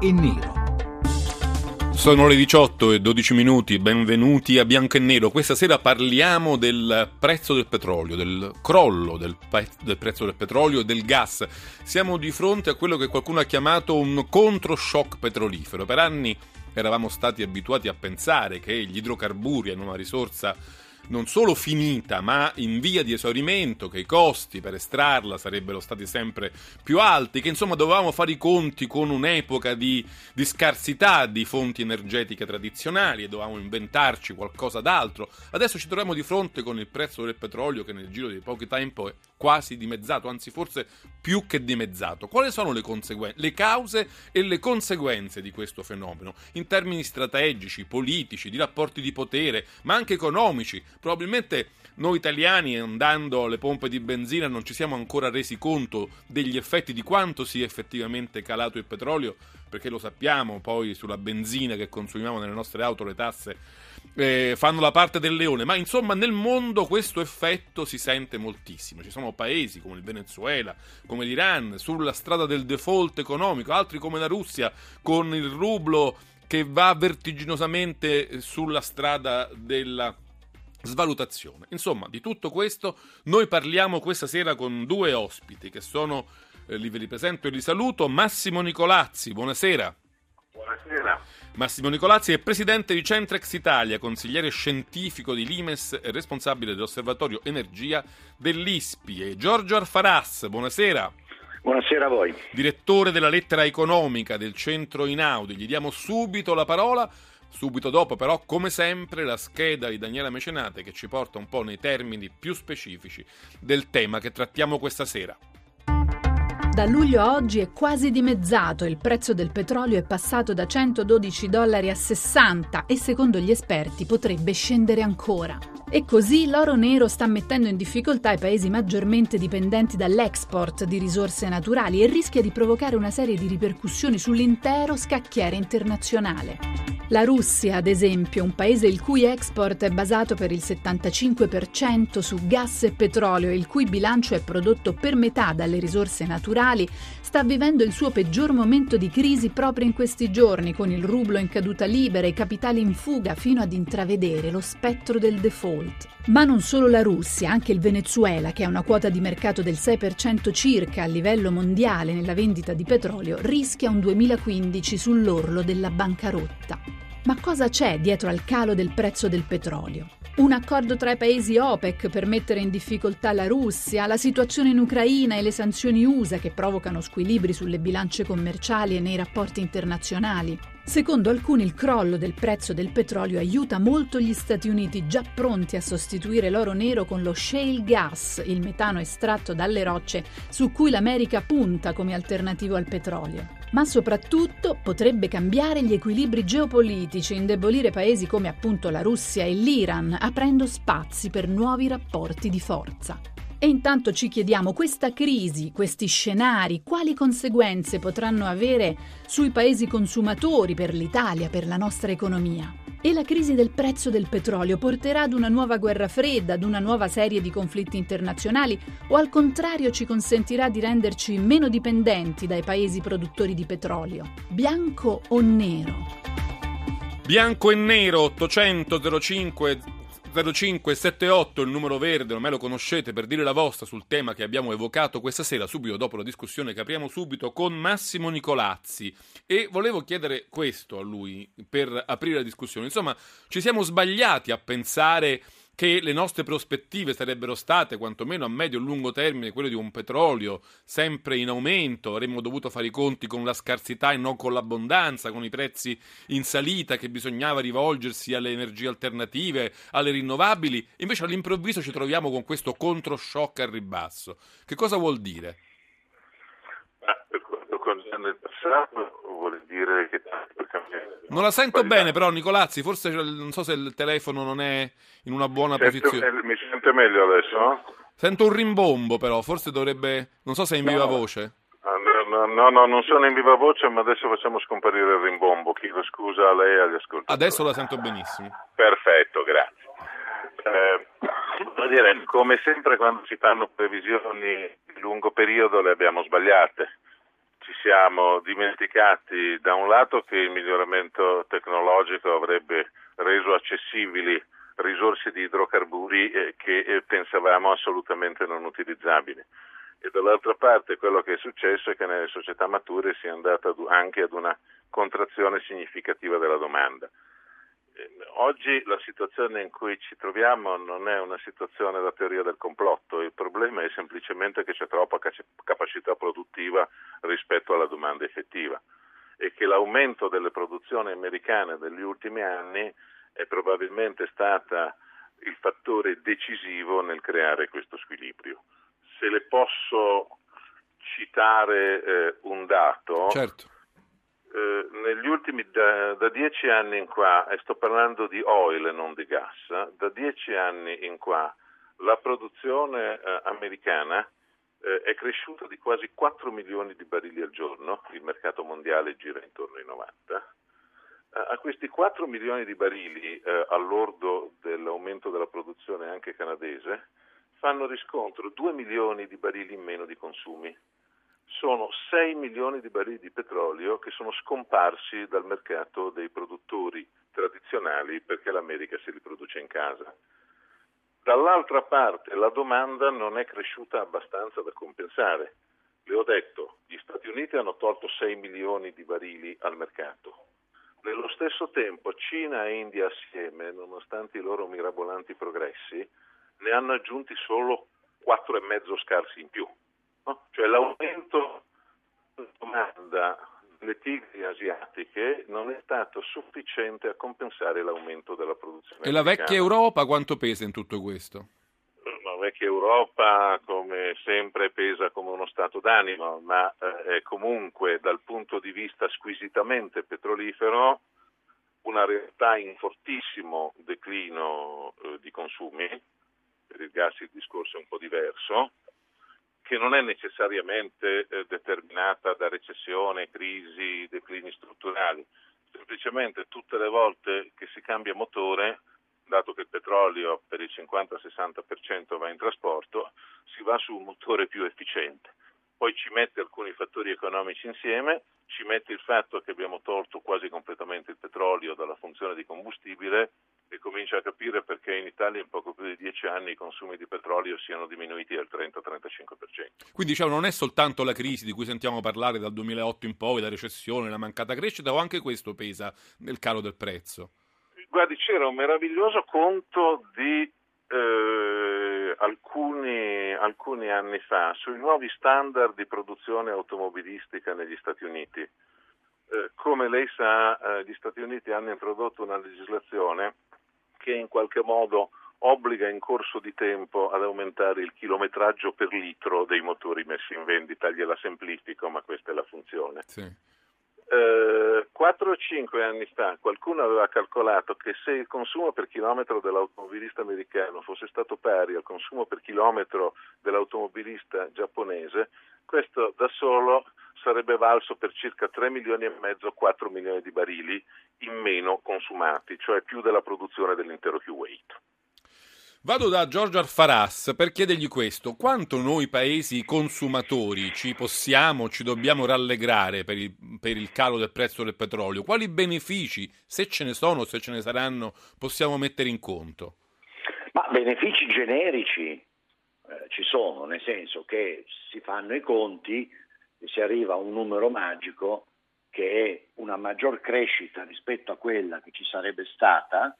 e nero. Sono le 18 e 12 minuti, benvenuti a Bianco e Nero. Questa sera parliamo del prezzo del petrolio, del crollo del, pe- del, prezzo del petrolio e del gas. Siamo di fronte a quello che qualcuno ha chiamato un controshock petrolifero. Per anni eravamo stati abituati a pensare che gli idrocarburi hanno una risorsa non solo finita, ma in via di esaurimento, che i costi per estrarla sarebbero stati sempre più alti, che insomma dovevamo fare i conti con un'epoca di, di scarsità di fonti energetiche tradizionali e dovevamo inventarci qualcosa d'altro. Adesso ci troviamo di fronte con il prezzo del petrolio che nel giro di poco tempo è quasi dimezzato, anzi forse più che dimezzato. Quali sono le, conseguen- le cause e le conseguenze di questo fenomeno in termini strategici, politici, di rapporti di potere, ma anche economici? Probabilmente noi italiani andando alle pompe di benzina non ci siamo ancora resi conto degli effetti di quanto sia effettivamente calato il petrolio, perché lo sappiamo poi sulla benzina che consumiamo nelle nostre auto le tasse eh, fanno la parte del leone, ma insomma nel mondo questo effetto si sente moltissimo. Ci sono paesi come il Venezuela, come l'Iran, sulla strada del default economico, altri come la Russia con il rublo che va vertiginosamente sulla strada della svalutazione. Insomma, di tutto questo noi parliamo questa sera con due ospiti che sono, eh, li ve li presento e li saluto, Massimo Nicolazzi, buonasera. Buonasera. Massimo Nicolazzi è presidente di Centrex Italia, consigliere scientifico di Limes e responsabile dell'Osservatorio Energia dell'ISPI. E Giorgio Arfaras, buonasera. Buonasera a voi. Direttore della lettera economica del centro Inaudi. Gli diamo subito la parola. Subito dopo, però, come sempre, la scheda di Daniela Mecenate che ci porta un po' nei termini più specifici del tema che trattiamo questa sera. Da luglio a oggi è quasi dimezzato, il prezzo del petrolio è passato da 112 dollari a 60 e secondo gli esperti potrebbe scendere ancora. E così l'oro nero sta mettendo in difficoltà i paesi maggiormente dipendenti dall'export di risorse naturali e rischia di provocare una serie di ripercussioni sull'intero scacchiere internazionale. La Russia, ad esempio, un paese il cui export è basato per il 75% su gas e petrolio e il cui bilancio è prodotto per metà dalle risorse naturali, sta vivendo il suo peggior momento di crisi proprio in questi giorni, con il rublo in caduta libera e i capitali in fuga fino ad intravedere lo spettro del default. Ma non solo la Russia, anche il Venezuela, che ha una quota di mercato del 6% circa a livello mondiale nella vendita di petrolio, rischia un 2015 sull'orlo della bancarotta. Ma cosa c'è dietro al calo del prezzo del petrolio? Un accordo tra i paesi OPEC per mettere in difficoltà la Russia, la situazione in Ucraina e le sanzioni USA che provocano squilibri sulle bilance commerciali e nei rapporti internazionali. Secondo alcuni il crollo del prezzo del petrolio aiuta molto gli Stati Uniti già pronti a sostituire l'oro nero con lo shale gas, il metano estratto dalle rocce su cui l'America punta come alternativo al petrolio ma soprattutto potrebbe cambiare gli equilibri geopolitici, indebolire paesi come appunto la Russia e l'Iran, aprendo spazi per nuovi rapporti di forza. E intanto ci chiediamo questa crisi, questi scenari, quali conseguenze potranno avere sui paesi consumatori, per l'Italia, per la nostra economia. E la crisi del prezzo del petrolio porterà ad una nuova guerra fredda, ad una nuova serie di conflitti internazionali o al contrario ci consentirà di renderci meno dipendenti dai paesi produttori di petrolio? Bianco o nero? Bianco e nero 800 05 0578 il numero verde, ormai lo conoscete per dire la vostra sul tema che abbiamo evocato questa sera, subito dopo la discussione che apriamo subito con Massimo Nicolazzi. E volevo chiedere questo a lui per aprire la discussione. Insomma, ci siamo sbagliati a pensare che le nostre prospettive sarebbero state, quantomeno a medio e lungo termine, quelle di un petrolio sempre in aumento, avremmo dovuto fare i conti con la scarsità e non con l'abbondanza, con i prezzi in salita, che bisognava rivolgersi alle energie alternative, alle rinnovabili, invece all'improvviso ci troviamo con questo controshock al ribasso. Che cosa vuol dire? Nel passato vuol dire che tanto cambiare. Non la sento Qualità. bene però Nicolazzi, forse il- non so se il telefono non è in una buona Sento- posizione. eh, mi sente meglio adesso? Sento un rimbombo però, forse dovrebbe... non so se è in viva voce. Ah, No, no, no, no, non sono in viva voce, ma adesso facciamo scomparire il rimbombo. Chiedo scusa a lei e agli ascoltatori. Adesso la sento benissimo. Perfetto, grazie. Eh, dire, come sempre quando si fanno previsioni di lungo periodo le abbiamo sbagliate. Ci siamo dimenticati da un lato che il miglioramento tecnologico avrebbe reso accessibili risorse di idrocarburi eh, che eh, pensavamo assolutamente non utilizzabili. E dall'altra parte quello che è successo è che nelle società mature si è andata anche ad una contrazione significativa della domanda. Eh, Oggi la situazione in cui ci troviamo non è una situazione da teoria del complotto, il problema è semplicemente che c'è troppa capacità produttiva rispetto alla domanda effettiva e che l'aumento delle produzioni americane degli ultimi anni è probabilmente stata il fattore decisivo nel creare questo squilibrio. Se le posso citare eh, un dato, Certo. Eh, negli ultimi da, da dieci anni in qua, e sto parlando di oil e non di gas, da dieci anni in qua la produzione eh, americana eh, è cresciuta di quasi 4 milioni di barili al giorno, il mercato mondiale gira intorno ai 90. Eh, A questi 4 milioni di barili all'ordo dell'aumento della produzione anche canadese fanno riscontro 2 milioni di barili in meno di consumi sono 6 milioni di barili di petrolio che sono scomparsi dal mercato dei produttori tradizionali perché l'America si riproduce in casa. Dall'altra parte la domanda non è cresciuta abbastanza da compensare. Le ho detto, gli Stati Uniti hanno tolto 6 milioni di barili al mercato. Nello stesso tempo Cina e India assieme, nonostante i loro mirabolanti progressi, ne hanno aggiunti solo 4,5 scarsi in più. No? Cioè l'aumento della domanda delle tigri asiatiche non è stato sufficiente a compensare l'aumento della produzione. E la americana. vecchia Europa quanto pesa in tutto questo? La vecchia Europa, come sempre, pesa come uno stato d'animo, ma eh, è comunque dal punto di vista squisitamente petrolifero una realtà in fortissimo declino eh, di consumi. Per il gas il discorso è un po' diverso, che non è necessariamente eh, determinata da recessione, crisi, declini strutturali. Semplicemente tutte le volte che si cambia motore dato che il petrolio per il 50-60% va in trasporto, si va su un motore più efficiente. Poi ci mette alcuni fattori economici insieme, ci mette il fatto che abbiamo tolto quasi completamente il petrolio dalla funzione di combustibile e comincia a capire perché in Italia in poco più di dieci anni i consumi di petrolio siano diminuiti del 30-35%. Quindi diciamo, non è soltanto la crisi di cui sentiamo parlare dal 2008 in poi, la recessione, la mancata crescita, o anche questo pesa nel calo del prezzo? Guardi, c'era un meraviglioso conto di eh, alcuni, alcuni anni fa sui nuovi standard di produzione automobilistica negli Stati Uniti. Eh, come lei sa, eh, gli Stati Uniti hanno introdotto una legislazione che in qualche modo obbliga in corso di tempo ad aumentare il chilometraggio per litro dei motori messi in vendita. Gliela semplifico, ma questa è la funzione. Sì. Eh, 4 o 5 anni fa qualcuno aveva calcolato che se il consumo per chilometro dell'automobilista americano fosse stato pari al consumo per chilometro dell'automobilista giapponese, questo da solo sarebbe valso per circa 3 milioni e mezzo, 4 milioni di barili in meno consumati, cioè più della produzione dell'intero Kuwait. Vado da Giorgio Alfaras per chiedergli questo. Quanto noi paesi consumatori ci possiamo, ci dobbiamo rallegrare per il, per il calo del prezzo del petrolio? Quali benefici, se ce ne sono o se ce ne saranno, possiamo mettere in conto? Ma benefici generici eh, ci sono, nel senso che si fanno i conti si arriva a un numero magico che è una maggior crescita rispetto a quella che ci sarebbe stata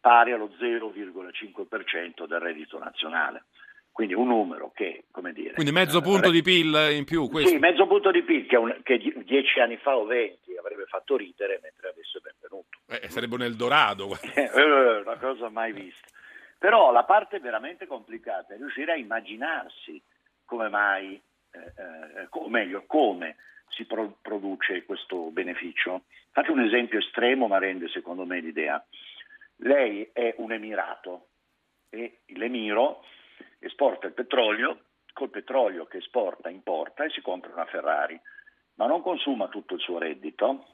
pari allo 0,5% del reddito nazionale. Quindi un numero che, come dire... Quindi mezzo eh, punto di PIL in più, questo? Sì, mezzo punto di PIL che, un- che die- dieci anni fa o venti avrebbe fatto ridere, mentre adesso è benvenuto. Eh, sarebbe un Eldorado. Eh, una cosa mai vista. Però la parte veramente complicata è riuscire a immaginarsi come mai, eh, eh, o meglio, come si pro- produce questo beneficio? Faccio un esempio estremo ma rende secondo me l'idea. Lei è un emirato e l'emiro esporta il petrolio, col petrolio che esporta importa e si compra una Ferrari, ma non consuma tutto il suo reddito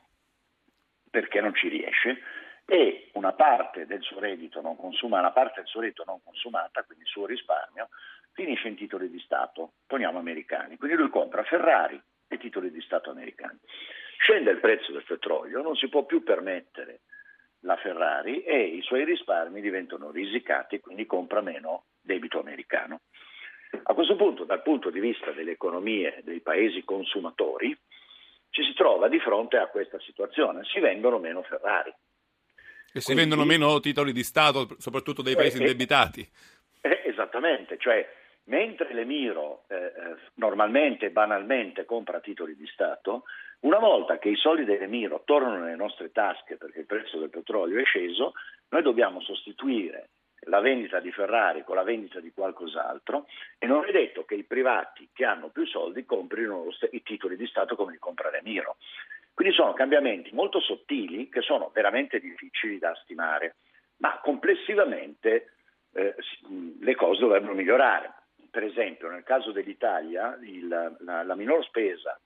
perché non ci riesce e una parte del suo reddito non consuma, una parte del suo reddito non consumata, quindi il suo risparmio, finisce in titoli di Stato, poniamo americani. Quindi lui compra Ferrari e titoli di Stato americani. Scende il prezzo del petrolio, non si può più permettere la Ferrari e i suoi risparmi diventano risicati quindi compra meno debito americano. A questo punto, dal punto di vista delle economie dei paesi consumatori, ci si trova di fronte a questa situazione, si vendono meno Ferrari. E si Quindi, vendono meno titoli di Stato, soprattutto dei paesi eh, indebitati. Eh, esattamente, cioè mentre l'Emiro eh, eh, normalmente, banalmente compra titoli di Stato, una volta che i soldi dell'Emiro tornano nelle nostre tasche perché il prezzo del petrolio è sceso, noi dobbiamo sostituire la vendita di Ferrari con la vendita di qualcos'altro e non è detto che i privati che hanno più soldi comprino i titoli di Stato come li compra l'Emiro. Quindi sono cambiamenti molto sottili che sono veramente difficili da stimare, ma complessivamente eh, le cose dovrebbero migliorare. Per esempio, nel caso dell'Italia, il, la, la minor spesa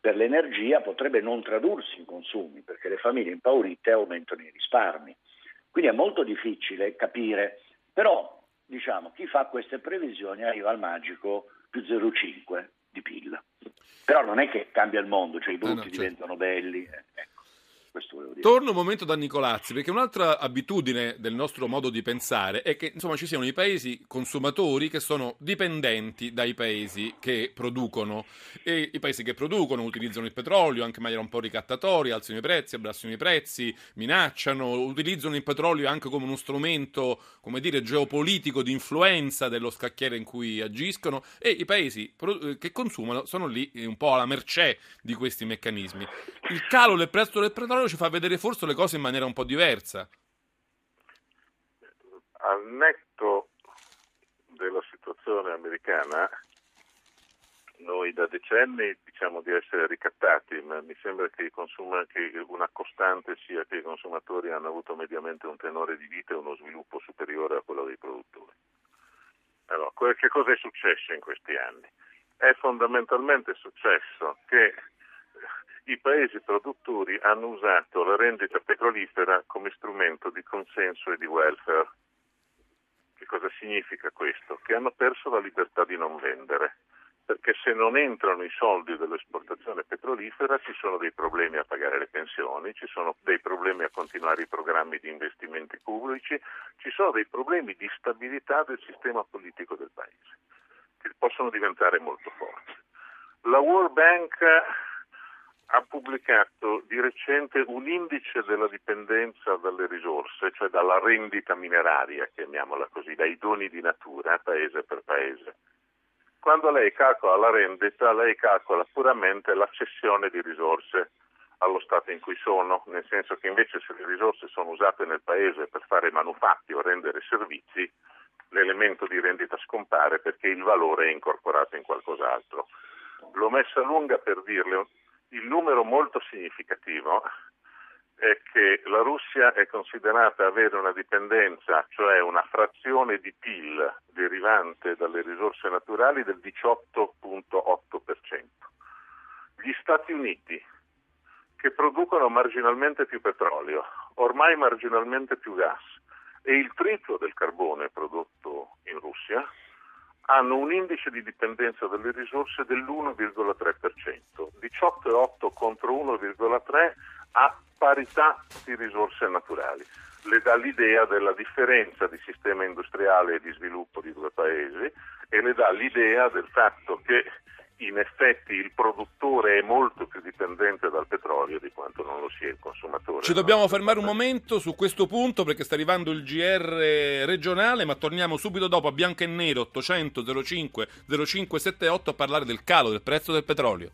per l'energia potrebbe non tradursi in consumi, perché le famiglie impaurite aumentano i risparmi. Quindi è molto difficile capire, però diciamo chi fa queste previsioni arriva al magico più 0,5 di PIL. Però non è che cambia il mondo, cioè i brutti no, no, certo. diventano belli. Eh. Questo volevo dire. Torno un momento da Nicolazzi, perché un'altra abitudine del nostro modo di pensare è che insomma, ci siano i paesi consumatori che sono dipendenti dai paesi che producono e i paesi che producono utilizzano il petrolio anche in maniera un po' ricattatoria, alzano i prezzi, abbassano i prezzi, minacciano, utilizzano il petrolio anche come uno strumento, come dire, geopolitico di influenza dello scacchiere in cui agiscono e i paesi che consumano sono lì un po' alla mercé di questi meccanismi. Il calo del prezzo del petrolio ci fa vedere forse le cose in maniera un po' diversa. Al netto della situazione americana, noi da decenni diciamo di essere ricattati, ma mi sembra che, consuma, che, una costante sia che i consumatori hanno avuto mediamente un tenore di vita e uno sviluppo superiore a quello dei produttori. Allora, che cosa è successo in questi anni? È fondamentalmente successo che i paesi produttori hanno usato la rendita petrolifera come strumento di consenso e di welfare. Che cosa significa questo? Che hanno perso la libertà di non vendere, perché se non entrano i soldi dell'esportazione petrolifera ci sono dei problemi a pagare le pensioni, ci sono dei problemi a continuare i programmi di investimenti pubblici, ci sono dei problemi di stabilità del sistema politico del paese, che possono diventare molto forti. La World Bank ha pubblicato di recente un indice della dipendenza dalle risorse, cioè dalla rendita mineraria, chiamiamola così, dai doni di natura, paese per paese. Quando lei calcola la rendita, lei calcola puramente la cessione di risorse allo stato in cui sono, nel senso che invece se le risorse sono usate nel paese per fare manufatti o rendere servizi, l'elemento di rendita scompare perché il valore è incorporato in qualcos'altro. L'ho messa lunga per dirle il numero molto significativo è che la Russia è considerata avere una dipendenza, cioè una frazione di PIL derivante dalle risorse naturali del 18.8%. Gli Stati Uniti, che producono marginalmente più petrolio, ormai marginalmente più gas e il triplo del carbone prodotto in Russia, hanno un indice di dipendenza dalle risorse dell'1,3%, 18,8 contro 1,3 a parità di risorse naturali. Le dà l'idea della differenza di sistema industriale e di sviluppo di due paesi e le dà l'idea del fatto che in effetti il produttore è molto più dipendente dal petrolio di quanto non lo sia il consumatore. Ci dobbiamo fermare un momento su questo punto perché sta arrivando il GR regionale, ma torniamo subito dopo a bianco e nero 800 05 0578 a parlare del calo del prezzo del petrolio.